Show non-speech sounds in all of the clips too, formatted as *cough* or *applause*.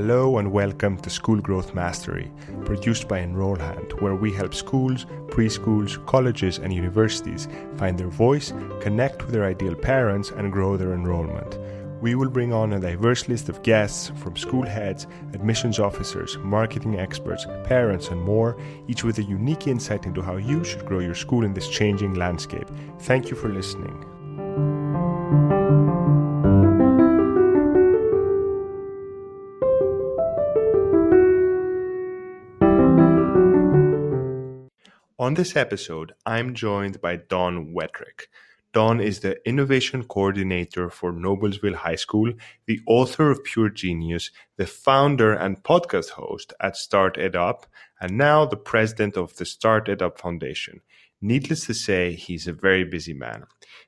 Hello and welcome to School Growth Mastery, produced by EnrollHand, where we help schools, preschools, colleges, and universities find their voice, connect with their ideal parents, and grow their enrollment. We will bring on a diverse list of guests from school heads, admissions officers, marketing experts, parents, and more, each with a unique insight into how you should grow your school in this changing landscape. Thank you for listening. On this episode, I'm joined by Don Wettrick. Don is the Innovation Coordinator for Noblesville High School, the author of Pure Genius, the founder and podcast host at Start Ed Up, and now the president of the Start Ed Up Foundation. Needless to say, he's a very busy man.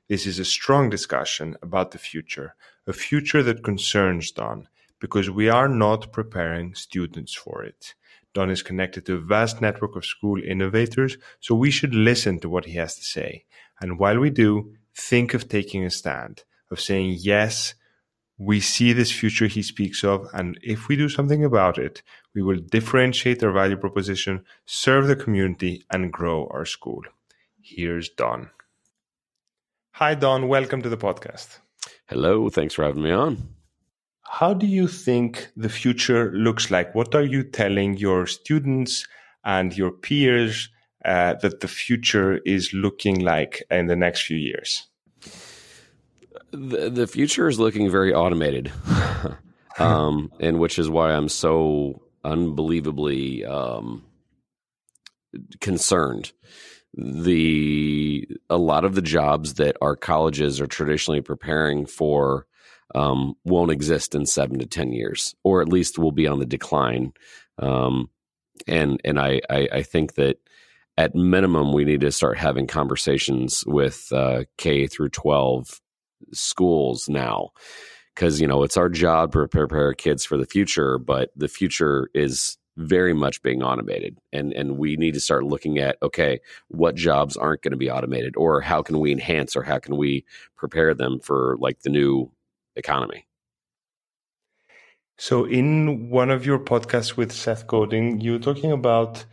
This is a strong discussion about the future, a future that concerns Don, because we are not preparing students for it. Don is connected to a vast network of school innovators, so we should listen to what he has to say. And while we do, think of taking a stand, of saying, yes, we see this future he speaks of, and if we do something about it, we will differentiate our value proposition, serve the community, and grow our school. Here's Don. Hi, Don. Welcome to the podcast. Hello. Thanks for having me on. How do you think the future looks like? What are you telling your students and your peers uh, that the future is looking like in the next few years? The, the future is looking very automated, *laughs* um, and which is why I'm so unbelievably um, concerned. The a lot of the jobs that our colleges are traditionally preparing for um, won't exist in seven to ten years, or at least will be on the decline. Um, and and I, I, I think that at minimum we need to start having conversations with uh, K through twelve schools now because you know it's our job to prepare kids for the future, but the future is very much being automated and and we need to start looking at okay what jobs aren't going to be automated or how can we enhance or how can we prepare them for like the new economy. So, in one of your podcasts with Seth Godin, you were talking about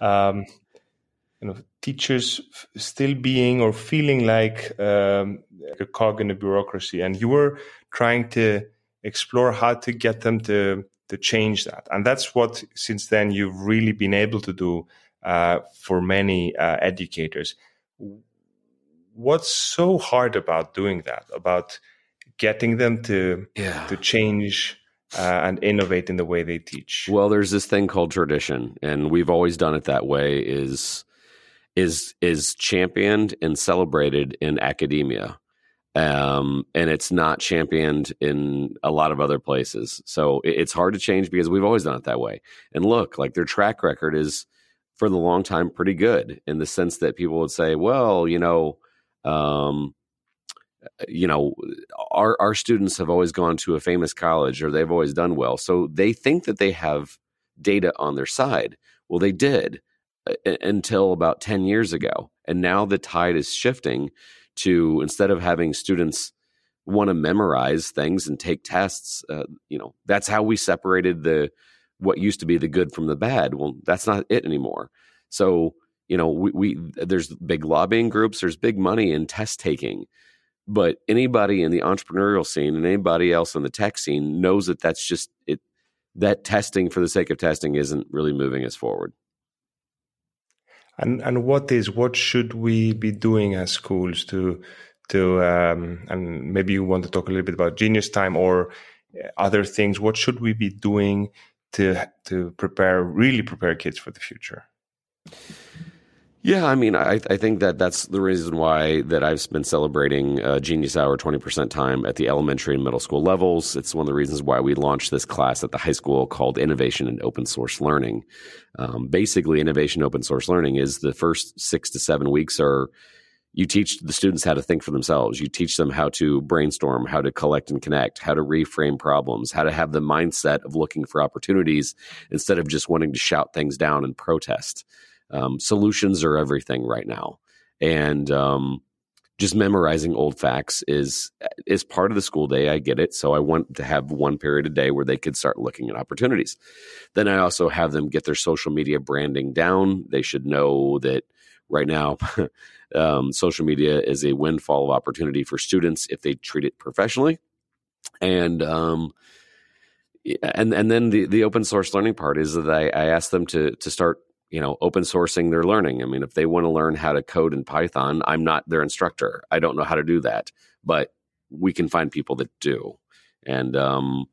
um, you know teachers still being or feeling like um, a cog in a bureaucracy, and you were trying to explore how to get them to to change that, and that's what since then you've really been able to do uh, for many uh, educators. What's so hard about doing that? About getting them to yeah. to change uh, and innovate in the way they teach? Well, there's this thing called tradition, and we've always done it that way. Is is is championed and celebrated in academia, um, and it's not championed in a lot of other places. So it's hard to change because we've always done it that way. And look, like their track record is for the long time pretty good in the sense that people would say, well, you know. Um, you know our our students have always gone to a famous college or they've always done well so they think that they have data on their side. Well they did uh, until about 10 years ago and now the tide is shifting to instead of having students want to memorize things and take tests uh, you know that's how we separated the what used to be the good from the bad. Well that's not it anymore. So you know we, we there's big lobbying groups there's big money in test taking but anybody in the entrepreneurial scene and anybody else in the tech scene knows that that's just it that testing for the sake of testing isn't really moving us forward. And and what is what should we be doing as schools to to um, and maybe you want to talk a little bit about genius time or other things. What should we be doing to to prepare really prepare kids for the future yeah, I mean, I, I think that that's the reason why that I've been celebrating uh, Genius Hour 20% time at the elementary and middle school levels. It's one of the reasons why we launched this class at the high school called Innovation and Open Source Learning. Um, basically, Innovation Open Source Learning is the first six to seven weeks are you teach the students how to think for themselves. You teach them how to brainstorm, how to collect and connect, how to reframe problems, how to have the mindset of looking for opportunities instead of just wanting to shout things down and protest um, solutions are everything right now, and um, just memorizing old facts is is part of the school day. I get it. So I want to have one period a day where they could start looking at opportunities. Then I also have them get their social media branding down. They should know that right now *laughs* um, social media is a windfall of opportunity for students if they treat it professionally. And um, and and then the the open source learning part is that I, I ask them to to start you know open sourcing their learning. I mean if they want to learn how to code in python i'm not their instructor. I don't know how to do that but we can find people that do. And um,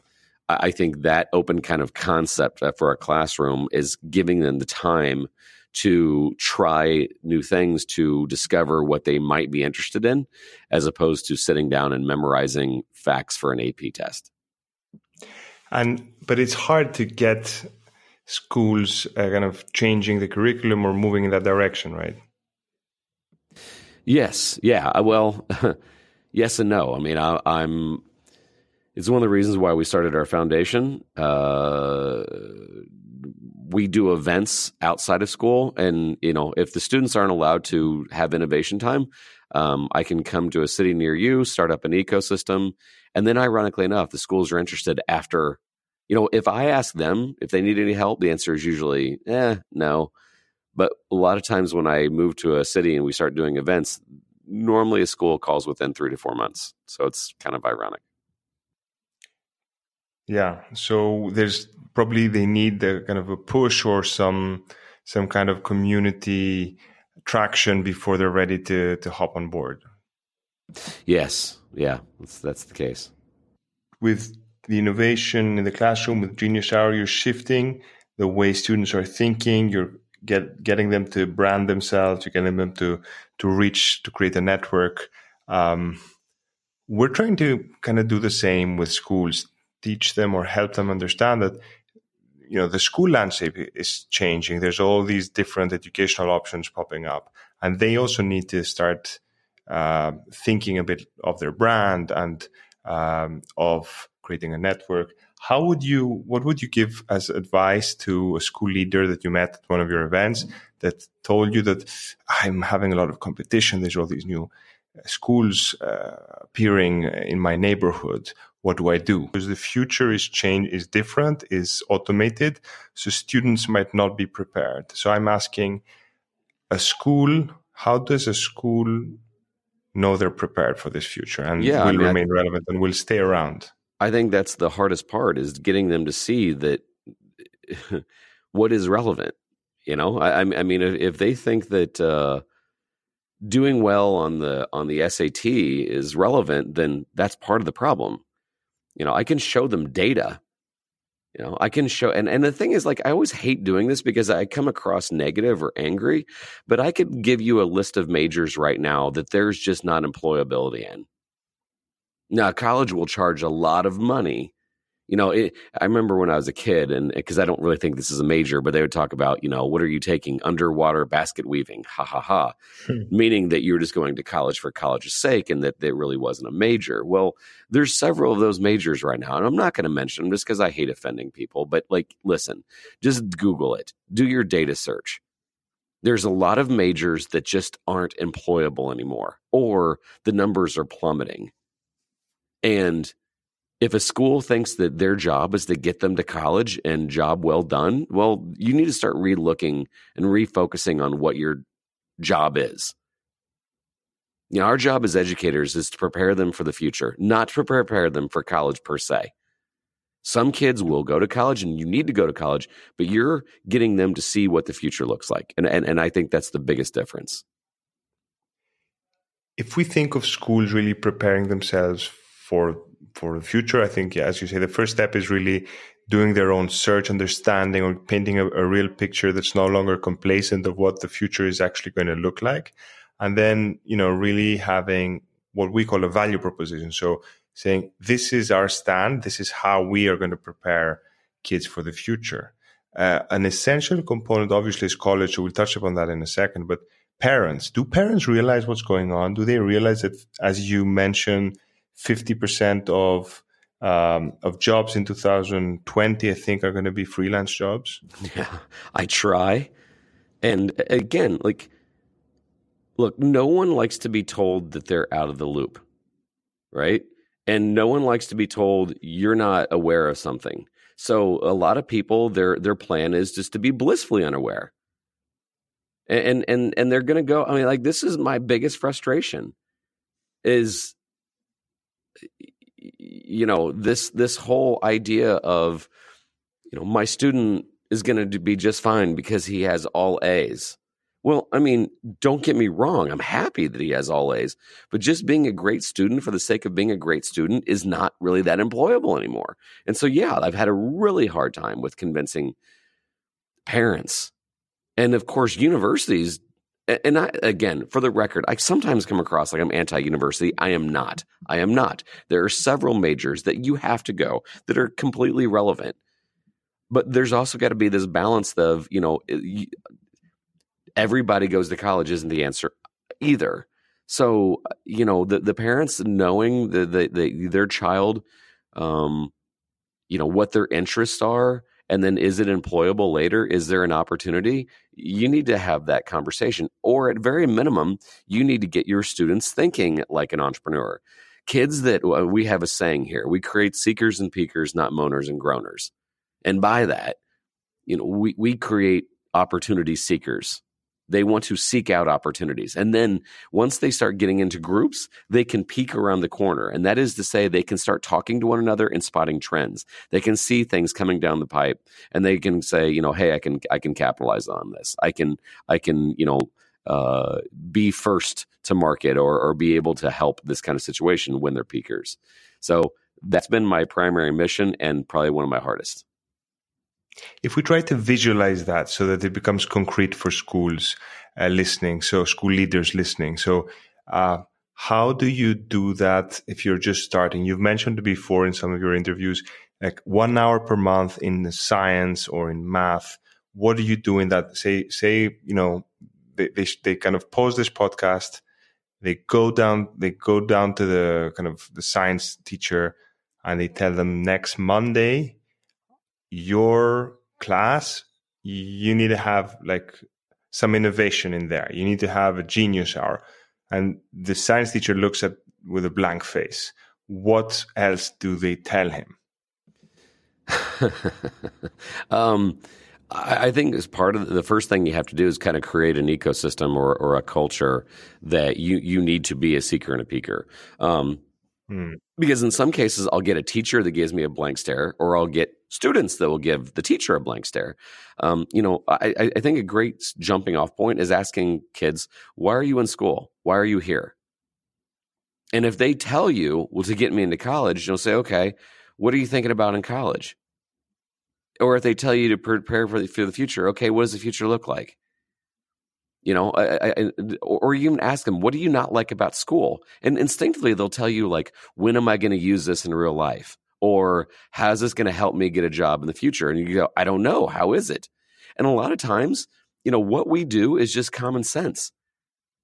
i think that open kind of concept uh, for a classroom is giving them the time to try new things to discover what they might be interested in as opposed to sitting down and memorizing facts for an ap test. And but it's hard to get schools uh, kind of changing the curriculum or moving in that direction, right? Yes. Yeah. Uh, well, *laughs* yes and no. I mean, I, am It's one of the reasons why we started our foundation. Uh, we do events outside of school, and you know, if the students aren't allowed to have innovation time, um, I can come to a city near you, start up an ecosystem, and then, ironically enough, the schools are interested after you know, if I ask them if they need any help, the answer is usually, eh, no. But a lot of times when I move to a city and we start doing events, normally a school calls within three to four months. So it's kind of ironic. Yeah. So there's probably they need the kind of a push or some some kind of community traction before they're ready to to hop on board. Yes. Yeah. That's that's the case. With the innovation in the classroom with Genius Hour, you're shifting the way students are thinking. You're get, getting them to brand themselves. You're getting them to to reach to create a network. Um, we're trying to kind of do the same with schools, teach them or help them understand that you know the school landscape is changing. There's all these different educational options popping up, and they also need to start uh, thinking a bit of their brand and um, of creating a network. How would you, what would you give as advice to a school leader that you met at one of your events that told you that I'm having a lot of competition? There's all these new uh, schools uh, appearing in my neighborhood. What do I do? Because the future is change, is different, is automated. So students might not be prepared. So I'm asking a school, how does a school know they're prepared for this future and yeah, will I mean, remain relevant and will stay around? I think that's the hardest part is getting them to see that *laughs* what is relevant. You know, I, I mean, if they think that uh, doing well on the on the SAT is relevant, then that's part of the problem. You know, I can show them data. You know, I can show, and and the thing is, like, I always hate doing this because I come across negative or angry. But I could give you a list of majors right now that there's just not employability in. Now, college will charge a lot of money. You know, it, I remember when I was a kid, and because I don't really think this is a major, but they would talk about, you know, what are you taking? Underwater basket weaving, ha ha ha, hmm. meaning that you're just going to college for college's sake, and that it really wasn't a major. Well, there's several of those majors right now, and I'm not going to mention them just because I hate offending people. But like, listen, just Google it, do your data search there's a lot of majors that just aren't employable anymore, or the numbers are plummeting. And if a school thinks that their job is to get them to college and job well done, well, you need to start relooking and refocusing on what your job is. You know, our job as educators is to prepare them for the future, not to prepare them for college per se. Some kids will go to college and you need to go to college, but you're getting them to see what the future looks like. And, and, and I think that's the biggest difference. If we think of schools really preparing themselves for for the future. I think, yeah, as you say, the first step is really doing their own search, understanding, or painting a, a real picture that's no longer complacent of what the future is actually going to look like, and then you know really having what we call a value proposition. So saying this is our stand, this is how we are going to prepare kids for the future. Uh, an essential component, obviously, is college. So we'll touch upon that in a second. But parents, do parents realize what's going on? Do they realize that, as you mentioned, 50% of um, of jobs in 2020, I think, are going to be freelance jobs. Yeah, I try. And again, like, look, no one likes to be told that they're out of the loop, right? And no one likes to be told you're not aware of something. So a lot of people, their their plan is just to be blissfully unaware, and and and they're going to go. I mean, like this is my biggest frustration, is you know this this whole idea of you know my student is going to be just fine because he has all A's. Well, I mean, don't get me wrong. I'm happy that he has all A's, but just being a great student for the sake of being a great student is not really that employable anymore. And so, yeah, I've had a really hard time with convincing parents. And of course, universities. And I, again, for the record, I sometimes come across like I'm anti university. I am not. I am not. There are several majors that you have to go that are completely relevant but there's also got to be this balance of you know everybody goes to college isn't the answer either. So you know the the parents knowing the, the, the their child, um, you know what their interests are, and then is it employable later? Is there an opportunity? You need to have that conversation, or at very minimum, you need to get your students thinking like an entrepreneur. Kids that uh, we have a saying here: we create seekers and peakers, not moaners and groaners. And by that, you know, we we create opportunity seekers they want to seek out opportunities. And then once they start getting into groups, they can peek around the corner. And that is to say, they can start talking to one another and spotting trends. They can see things coming down the pipe and they can say, you know, hey, I can, I can capitalize on this. I can, I can, you know, uh, be first to market or, or be able to help this kind of situation when they're peakers. So that's been my primary mission and probably one of my hardest. If we try to visualize that so that it becomes concrete for schools uh, listening, so school leaders listening, so uh, how do you do that if you're just starting? You've mentioned before in some of your interviews, like one hour per month in science or in math. What are you doing that? Say, say, you know, they, they, they kind of pause this podcast, they go down, they go down to the kind of the science teacher, and they tell them next Monday your class, you need to have like some innovation in there. You need to have a genius hour. And the science teacher looks at with a blank face. What else do they tell him? *laughs* um, I think as part of the first thing you have to do is kind of create an ecosystem or, or a culture that you, you need to be a seeker and a peaker. Um, hmm. Because in some cases, I'll get a teacher that gives me a blank stare, or I'll get students that will give the teacher a blank stare. Um, you know, I, I think a great jumping off point is asking kids, why are you in school? Why are you here? And if they tell you, well, to get me into college, you'll say, okay, what are you thinking about in college? Or if they tell you to prepare for the, for the future, okay, what does the future look like? You know, I, I, or you even ask them, what do you not like about school? And instinctively, they'll tell you, like, when am I going to use this in real life? Or how's this going to help me get a job in the future? And you go, I don't know. How is it? And a lot of times, you know, what we do is just common sense.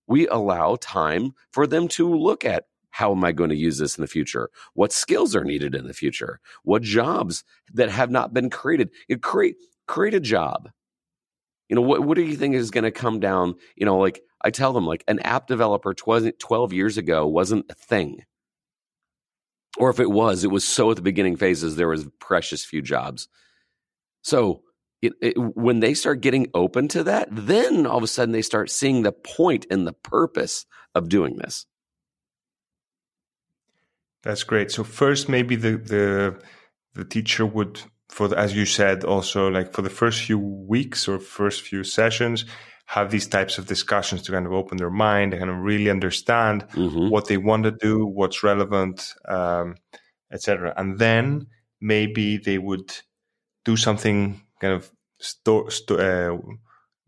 We allow time for them to look at how am I going to use this in the future? What skills are needed in the future? What jobs that have not been created? You create create a job. You know, what what do you think is going to come down? You know, like I tell them, like an app developer 12, 12 years ago wasn't a thing or if it was, it was so at the beginning phases there was precious few jobs. So it, it, when they start getting open to that, then all of a sudden they start seeing the point and the purpose of doing this. That's great. So first, maybe the the the teacher would, for the, as you said, also like for the first few weeks or first few sessions, have these types of discussions to kind of open their mind and kind of really understand mm-hmm. what they want to do, what's relevant, um, etc. And then maybe they would do something kind of sto- sto- uh,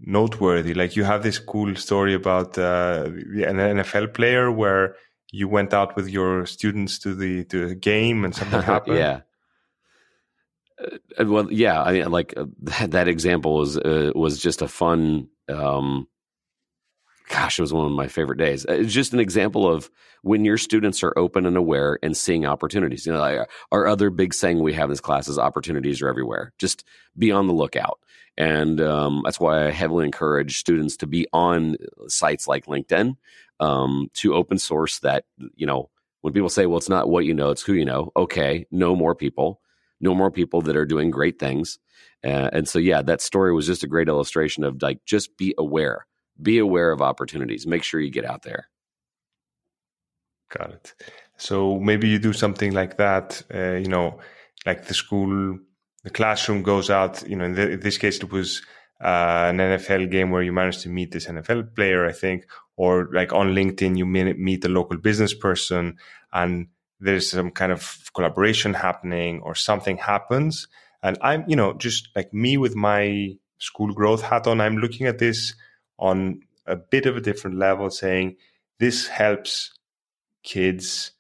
noteworthy. Like you have this cool story about uh, an NFL player where you went out with your students to the to the game and something *laughs* happened. yeah. Uh, well, yeah. I mean, like uh, *laughs* that, that example was uh, was just a fun um, gosh, it was one of my favorite days. Uh, it's just an example of when your students are open and aware and seeing opportunities. You know, like our other big saying we have in this class is opportunities are everywhere. Just be on the lookout. And um, that's why I heavily encourage students to be on sites like LinkedIn um, to open source that, you know, when people say, well, it's not what you know, it's who you know. Okay, know more people, know more people that are doing great things. Uh, and so, yeah, that story was just a great illustration of like, just be aware, be aware of opportunities, make sure you get out there. Got it. So maybe you do something like that, uh, you know, like the school, the classroom goes out, you know, in, the, in this case, it was uh, an NFL game where you managed to meet this NFL player, I think, or like on LinkedIn, you meet a local business person and there's some kind of collaboration happening or something happens. And I'm, you know, just like me with my school growth hat on, I'm looking at this on a bit of a different level, saying this helps kids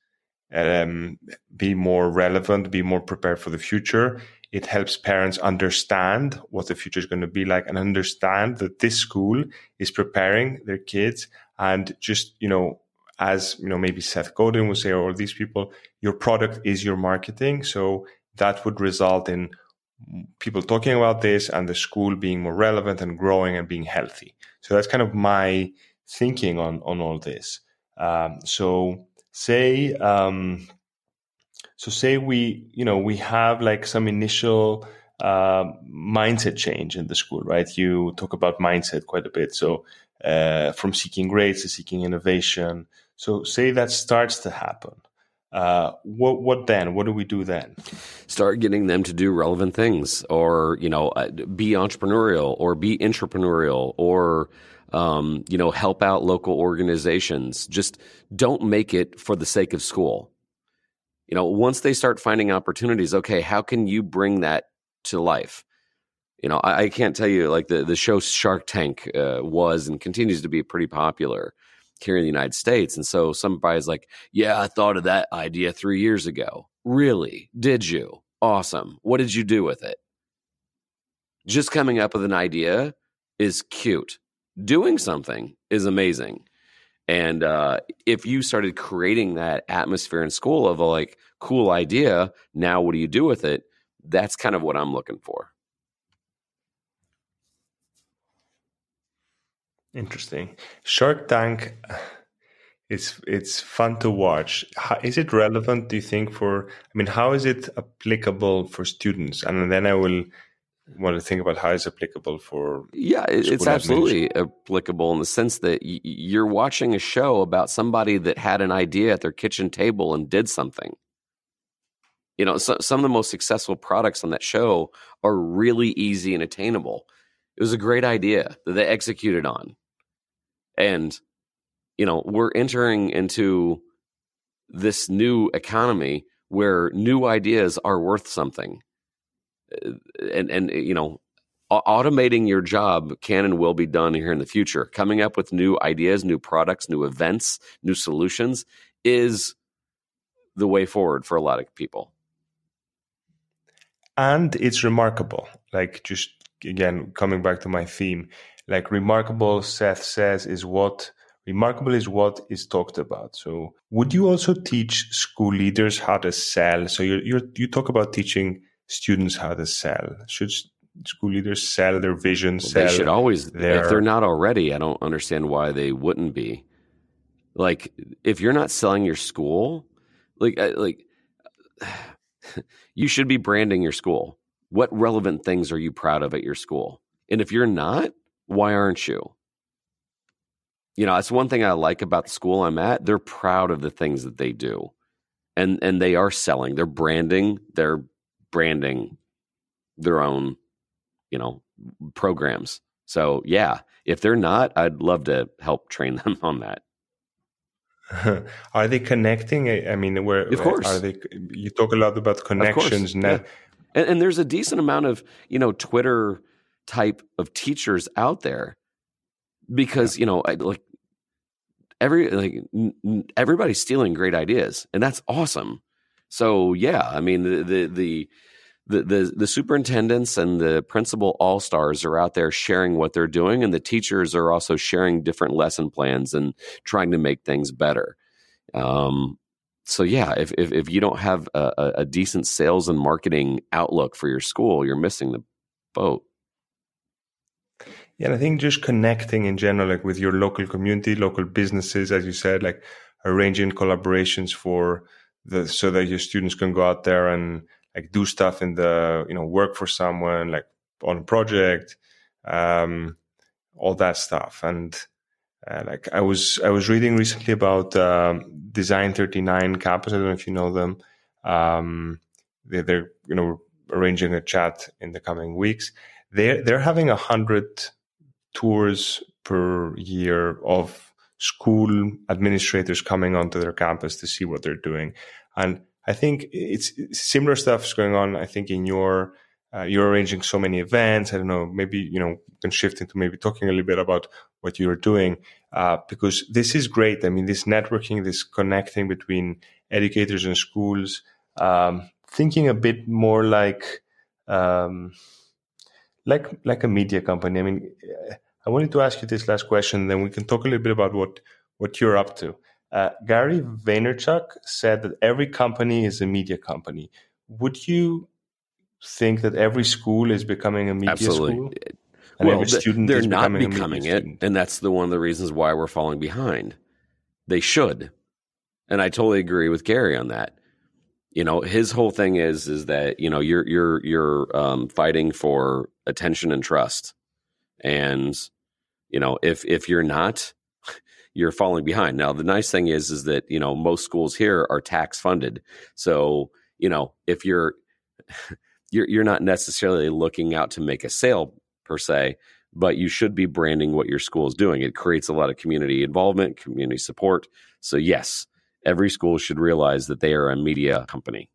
um, be more relevant, be more prepared for the future. It helps parents understand what the future is going to be like and understand that this school is preparing their kids and just, you know, as you know, maybe Seth Godin would say, or these people, your product is your marketing. So that would result in people talking about this and the school being more relevant and growing and being healthy. So that's kind of my thinking on on all this. Um, so say um, so say we you know we have like some initial uh, mindset change in the school, right? You talk about mindset quite a bit. So uh, from seeking grades to seeking innovation. So say that starts to happen. Uh, what what then? What do we do then? Start getting them to do relevant things, or you know, uh, be entrepreneurial, or be entrepreneurial, or um, you know, help out local organizations. Just don't make it for the sake of school. You know, once they start finding opportunities, okay, how can you bring that to life? You know, I, I can't tell you like the the show Shark Tank uh, was and continues to be pretty popular here in the United States, and so somebody's like, "Yeah, I thought of that idea three years ago." Really? Did you? Awesome. What did you do with it? Just coming up with an idea is cute doing something is amazing. And uh, if you started creating that atmosphere in school of a like cool idea, now what do you do with it? That's kind of what I'm looking for. Interesting. Shark Tank. It's it's fun to watch. How, is it relevant? Do you think for? I mean, how is it applicable for students? And then I will want to think about how it's applicable for yeah it's absolutely applicable in the sense that y- you're watching a show about somebody that had an idea at their kitchen table and did something you know so, some of the most successful products on that show are really easy and attainable it was a great idea that they executed on. And you know we're entering into this new economy where new ideas are worth something. Uh, and and you know automating your job can and will be done here in the future. Coming up with new ideas new products new events new solutions is the way forward for a lot of people. And it's remarkable like just again coming back to my theme like remarkable seth says is what remarkable is what is talked about so would you also teach school leaders how to sell so you you you talk about teaching students how to sell? Should school leaders sell their vision? Well, sell they should always. Their... If they're not already, I don't understand why they wouldn't be. Like, if you're not selling your school, like, like, *sighs* you should be branding your school. What relevant things are you proud of at your school? And if you're not, why aren't you? You know, that's one thing I like about the school I'm at. They're proud of the things that they do. And and they are selling. They're branding, they're branding their own, you know, programs. So yeah, if they're not, I'd love to help train *laughs* them on that. *laughs* are they connecting? I mean, where of course are they? You talk a lot about connections now, yeah. And, and there's a decent amount of you know Twitter type of teachers out there because yeah. you know like every like everybody's stealing great ideas, and that's awesome. So yeah, I mean the the the the, the the superintendents and the principal all stars are out there sharing what they're doing, and the teachers are also sharing different lesson plans and trying to make things better. Um, so yeah, if, if, if you don't have a, a decent sales and marketing outlook for your school, you're missing the boat. Yeah, and I think just connecting in general, like with your local community, local businesses, as you said, like arranging collaborations for the so that your students can go out there and like do stuff in the you know work for someone like on a project, um, all that stuff. And uh, like I was I was reading recently about um, Design Thirty Nine Campus. I don't know if you know them. Um, they, they're you know arranging a chat in the coming weeks. They're they're having a hundred tours per year of school administrators coming onto their campus to see what they're doing. And I think it's, similar stuff is going on. I think in your uh, you're arranging so many events. I don't know. Maybe you know can shift into maybe talking a little bit about what you're doing uh, because this is great. I mean, this networking, this connecting between educators and schools, um, thinking a bit more like um, like like a media company. I mean, I wanted to ask you this last question, then we can talk a little bit about what what you're up to. Uh, Gary Vaynerchuk said that every company is a media company. Would you think that every school is becoming a media Absolutely. school? And well, they're not becoming, becoming it, student? and that's the one of the reasons why we're falling behind. They should, and I totally agree with Gary on that. You know, his whole thing is is that you know you're you're you're um, fighting for attention and trust, and you know if if you're not, *laughs* you're falling behind. Now, the nice thing is, is that you know most schools here are tax funded, so you know if you're *laughs* you're you're not necessarily looking out to make a sale per se, but you should be branding what your school is doing. It creates a lot of community involvement, community support. So yes, every school should realize that they are a media company.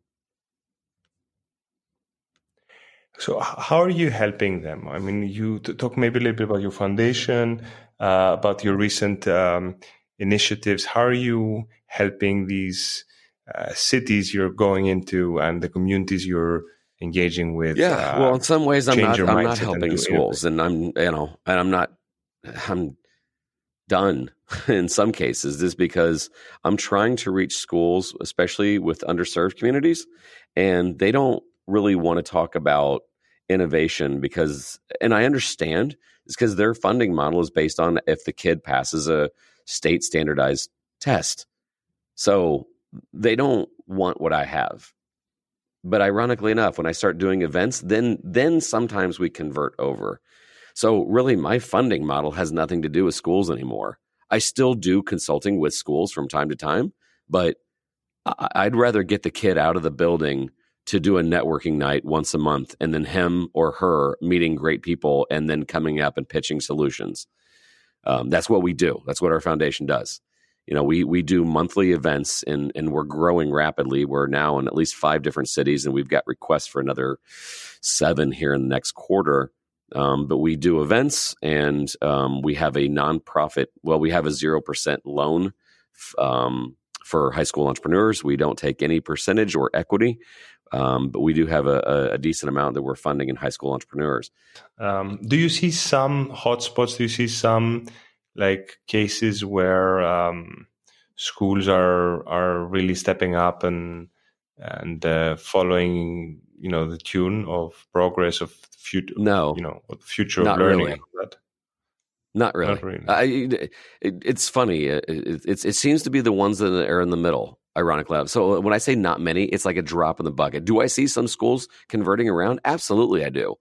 So, how are you helping them? I mean, you talk maybe a little bit about your foundation, uh, about your recent um, initiatives. How are you helping these uh, cities you're going into and the communities you're engaging with? Yeah, uh, well, in some ways, I'm not. I'm not helping schools, and I'm you know, and I'm not. I'm done *laughs* in some cases is because I'm trying to reach schools, especially with underserved communities, and they don't really want to talk about innovation because, and I understand, it's because their funding model is based on if the kid passes a state standardized test. So they don't want what I have. But ironically enough, when I start doing events, then then sometimes we convert over. So really my funding model has nothing to do with schools anymore. I still do consulting with schools from time to time, but I'd rather get the kid out of the building to do a networking night once a month and then him or her meeting great people and then coming up and pitching solutions. Um, that's what we do. That's what our foundation does. You know, we we do monthly events and and we're growing rapidly. We're now in at least five different cities, and we've got requests for another seven here in the next quarter. Um, but we do events, and um, we have a nonprofit. Well, we have a zero percent loan um, for high school entrepreneurs. We don't take any percentage or equity. Um, but we do have a, a, decent amount that we're funding in high school entrepreneurs. Um, do you see some hotspots? Do you see some like cases where um, schools are are really stepping up and and uh, folling you know the tune of progress of future? No, you know future of learning. Really. Not really. Not really. I, it, it's funny. It, it, it, seems to be the ones that are in the middle ironically. So when I say not many, it's like a drop in the bucket. Do I see some schools converting around? Absolutely, I do.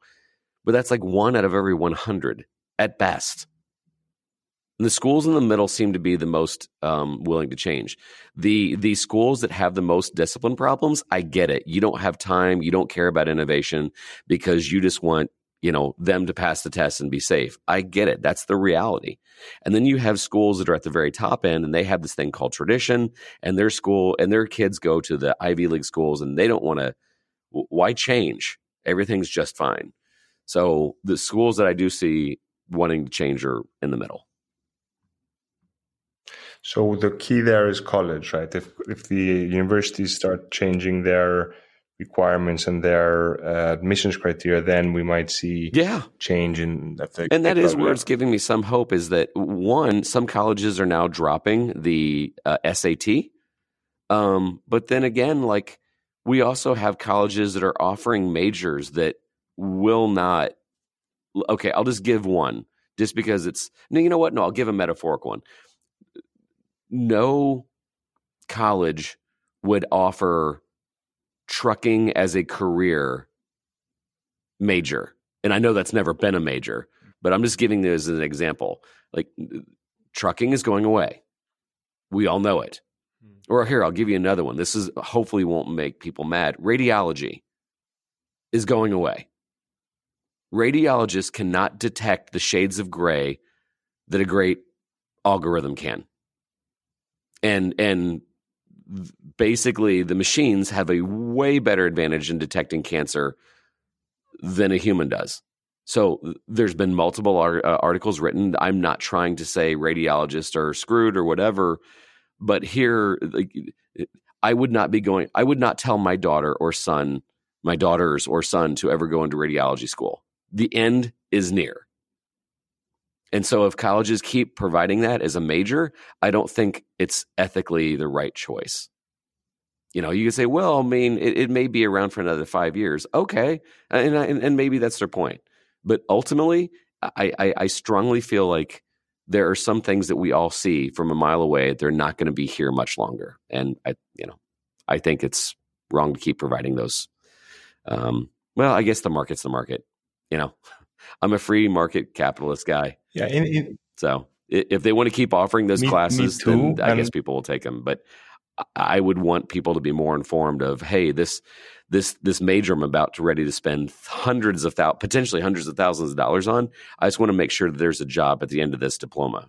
But that's like one out of every 100 at best. The schools in the middle seem to be the most um, willing to change. The the schools that have the most discipline problems, I get it. You don't have time. You don't care about innovation because you just want you know them to pass the test and be safe i get it that's the reality and then you have schools that are at the very top end and they have this thing called tradition and their school and their kids go to the ivy league schools and they don't want to why change everything's just fine so the schools that i do see wanting to change are in the middle so the key there is college right if if the universities start changing their requirements and their uh, admissions criteria, then we might see yeah change in the and that is where it's giving me some hope is that one some colleges are now dropping the uh, SAT, um, but then again like we also have colleges that are offering majors that will not. Okay, I'll just give one just because it's no. You know what? No, I'll give a metaphoric one. No college would offer trucking as a career major. And I know that's never been a major, but I'm just giving this as an example. Like trucking is going away. We all know it. Hmm. Or here, I'll give you another one. This is hopefully won't make people mad. Radiology is going away. Radiologists cannot detect the shades of gray that a great algorithm can. And and basically the machines have a way better advantage in detecting cancer than a human does. So there's been multiple uh, articles written. I'm not trying to say radiologists are screwed or whatever, but here like, I would not be going. I would not tell my daughter or son, my daughters or son, to ever go into radiology school. The end is near. And so if colleges keep providing that as a major, I don't think it's ethically the right choice. You know, you could say, well, I mean, it, it may be around for another five years. Okay. And, and, and maybe that's their point. But ultimately, I, I, I strongly feel like there are some things that we all see from a mile away. They're not going to be here much longer. And I, you know, I think it's wrong to keep providing those. Um, well, I guess the market's the market. You know, I'm a free market capitalist guy. Yeah. In, in, so if they want to keep offering those me, classes, me too, then I guess people will take them. But I would want people to be more informed of, hey, this this this major I'm about to ready to spend hundreds of thousands, potentially hundreds of thousands of dollars on. I just want to make sure that there's a job at the end of this diploma.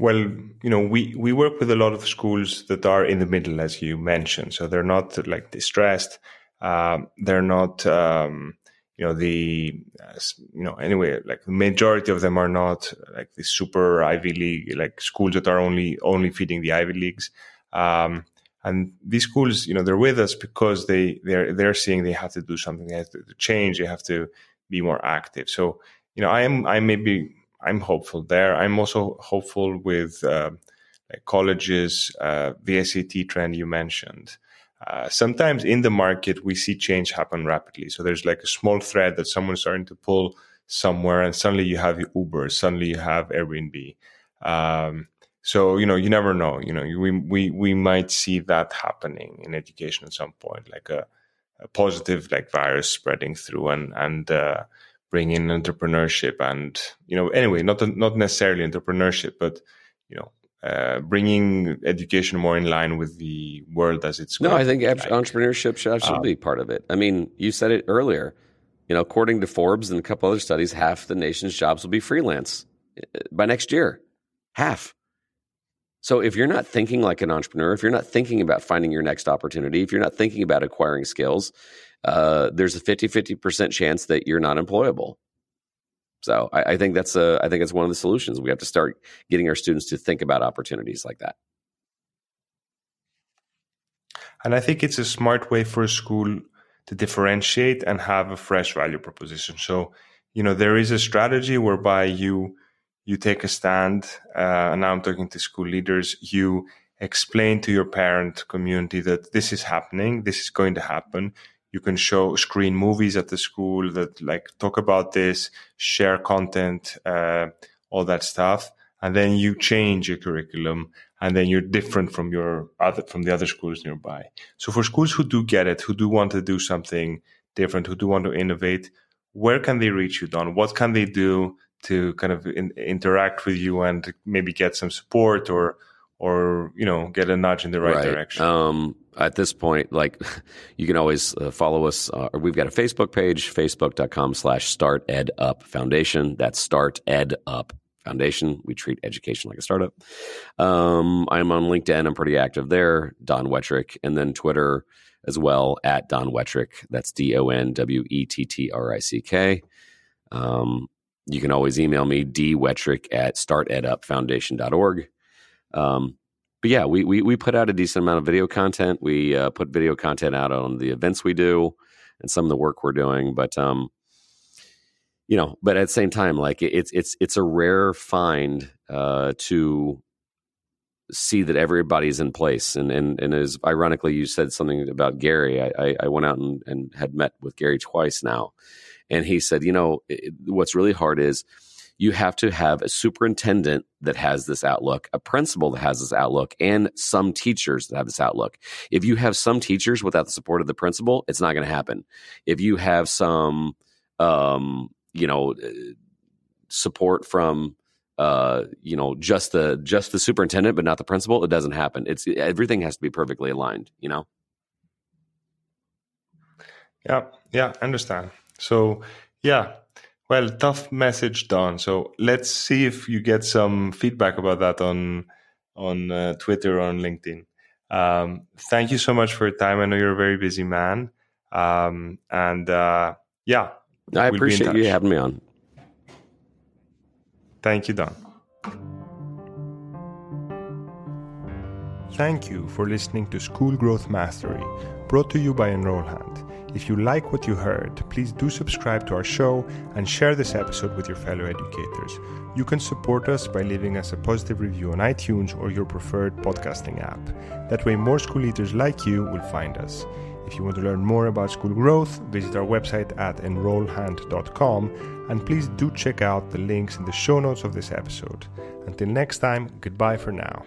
Well, you know, we, we work with a lot of schools that are in the middle, as you mentioned. So they're not like distressed. Uh, they're not, um, you know, the, uh, you know, anyway, like the majority of them are not like the super Ivy League, like schools that are only, only feeding the Ivy Leagues. Um, and these schools, you know, they're with us because they, they're, they're seeing they have to do something. They have to change. They have to be more active. So, you know, I am, I may be, I'm hopeful there. I'm also hopeful with, uh, like colleges, uh, the SAT trend you mentioned. Uh, sometimes in the market we see change happen rapidly. So there's like a small thread that someone's starting to pull somewhere, and suddenly you have Uber, suddenly you have Airbnb. Um, so you know you never know. You know we we we might see that happening in education at some point, like a, a positive like virus spreading through and and uh, bring in entrepreneurship and you know anyway not not necessarily entrepreneurship, but you know uh, bringing education more in line with the world as it's going. no i think like. entrepreneurship should absolutely um, be part of it i mean you said it earlier you know according to forbes and a couple other studies half the nation's jobs will be freelance uh, by next year half so if you're not thinking like an entrepreneur if you're not thinking about finding your next opportunity if you're not thinking about acquiring skills uh, there's a 50 50% chance that you're not employable so I, I, think that's a I think it's one of the solutions. We have to start getting our students to think about opportunities like that. And I think it's a smart way for a school to differentiate and have a fresh value proposition. So, you know, there is a strategy whereby you you take a stand. Uh, and now I'm talking to school leaders. You explain to your parent community that this is happening, this is going to happen you can show screen movies at the school that like talk about this share content uh, all that stuff. And then you change your curriculum and then you're different from your other from the other schools nearby. So for schools who do get it who do want to do something different who do want to innovate where can they reach you don? What can they do to kind of in, interact with you and maybe get some support or or you know get a nudge in the right, right. direction. Um, at this point like *laughs* you can always uh, follow us uh, we've got a facebook page facebook.com slash start ed up foundation. That's start ed up foundation. We treat education like a startup. Um, i'm on linkedin. I'm pretty active there. Don wettrick and then twitter as well at don wettrick. That's d-o-n-w-e-t-t-r-i-c-k um, you can always email me dwettrick at startedupfoundation.org um, but yeah, we, we we put out a decent amount of video content. We uh, put video content out on the events we do and some of the work we're doing. But um, you know, but at the same time, like it's it's it's a rare find uh, to see that everybody's in place. And and and as ironically, you said something about Gary. I I, went out and, and had met with Gary twice now, and he said, you know, it, what's really hard is you have to have a superintendent that has this outlook, a principal that has this outlook, and some teachers that have this outlook. If you have some teachers without the support of the principal, it's not going to happen. If you have some, um, you know, uh, support from uh, you know, just the just the superintendent, but not the principal, it doesn't happen. It's everything has to be perfectly aligned. You know. Yeah, yeah, understand. So, yeah, well, tough message, Don. So let's see if you get some feedback about that on on uh, Twitter or on LinkedIn. Um, thank you so much for your time. I know you're a very busy man, um, and uh, yeah, I we'll appreciate you having me on. Thank you, Don. Thank you for listening to School Growth Mastery, brought to you by Enrollhand. If you like what you heard, please do subscribe to our show and share this episode with your fellow educators. You can support us by leaving us a positive review on iTunes or your preferred podcasting app. That way, more school leaders like you will find us. If you want to learn more about school growth, visit our website at enrollhand.com and please do check out the links in the show notes of this episode. Until next time, goodbye for now.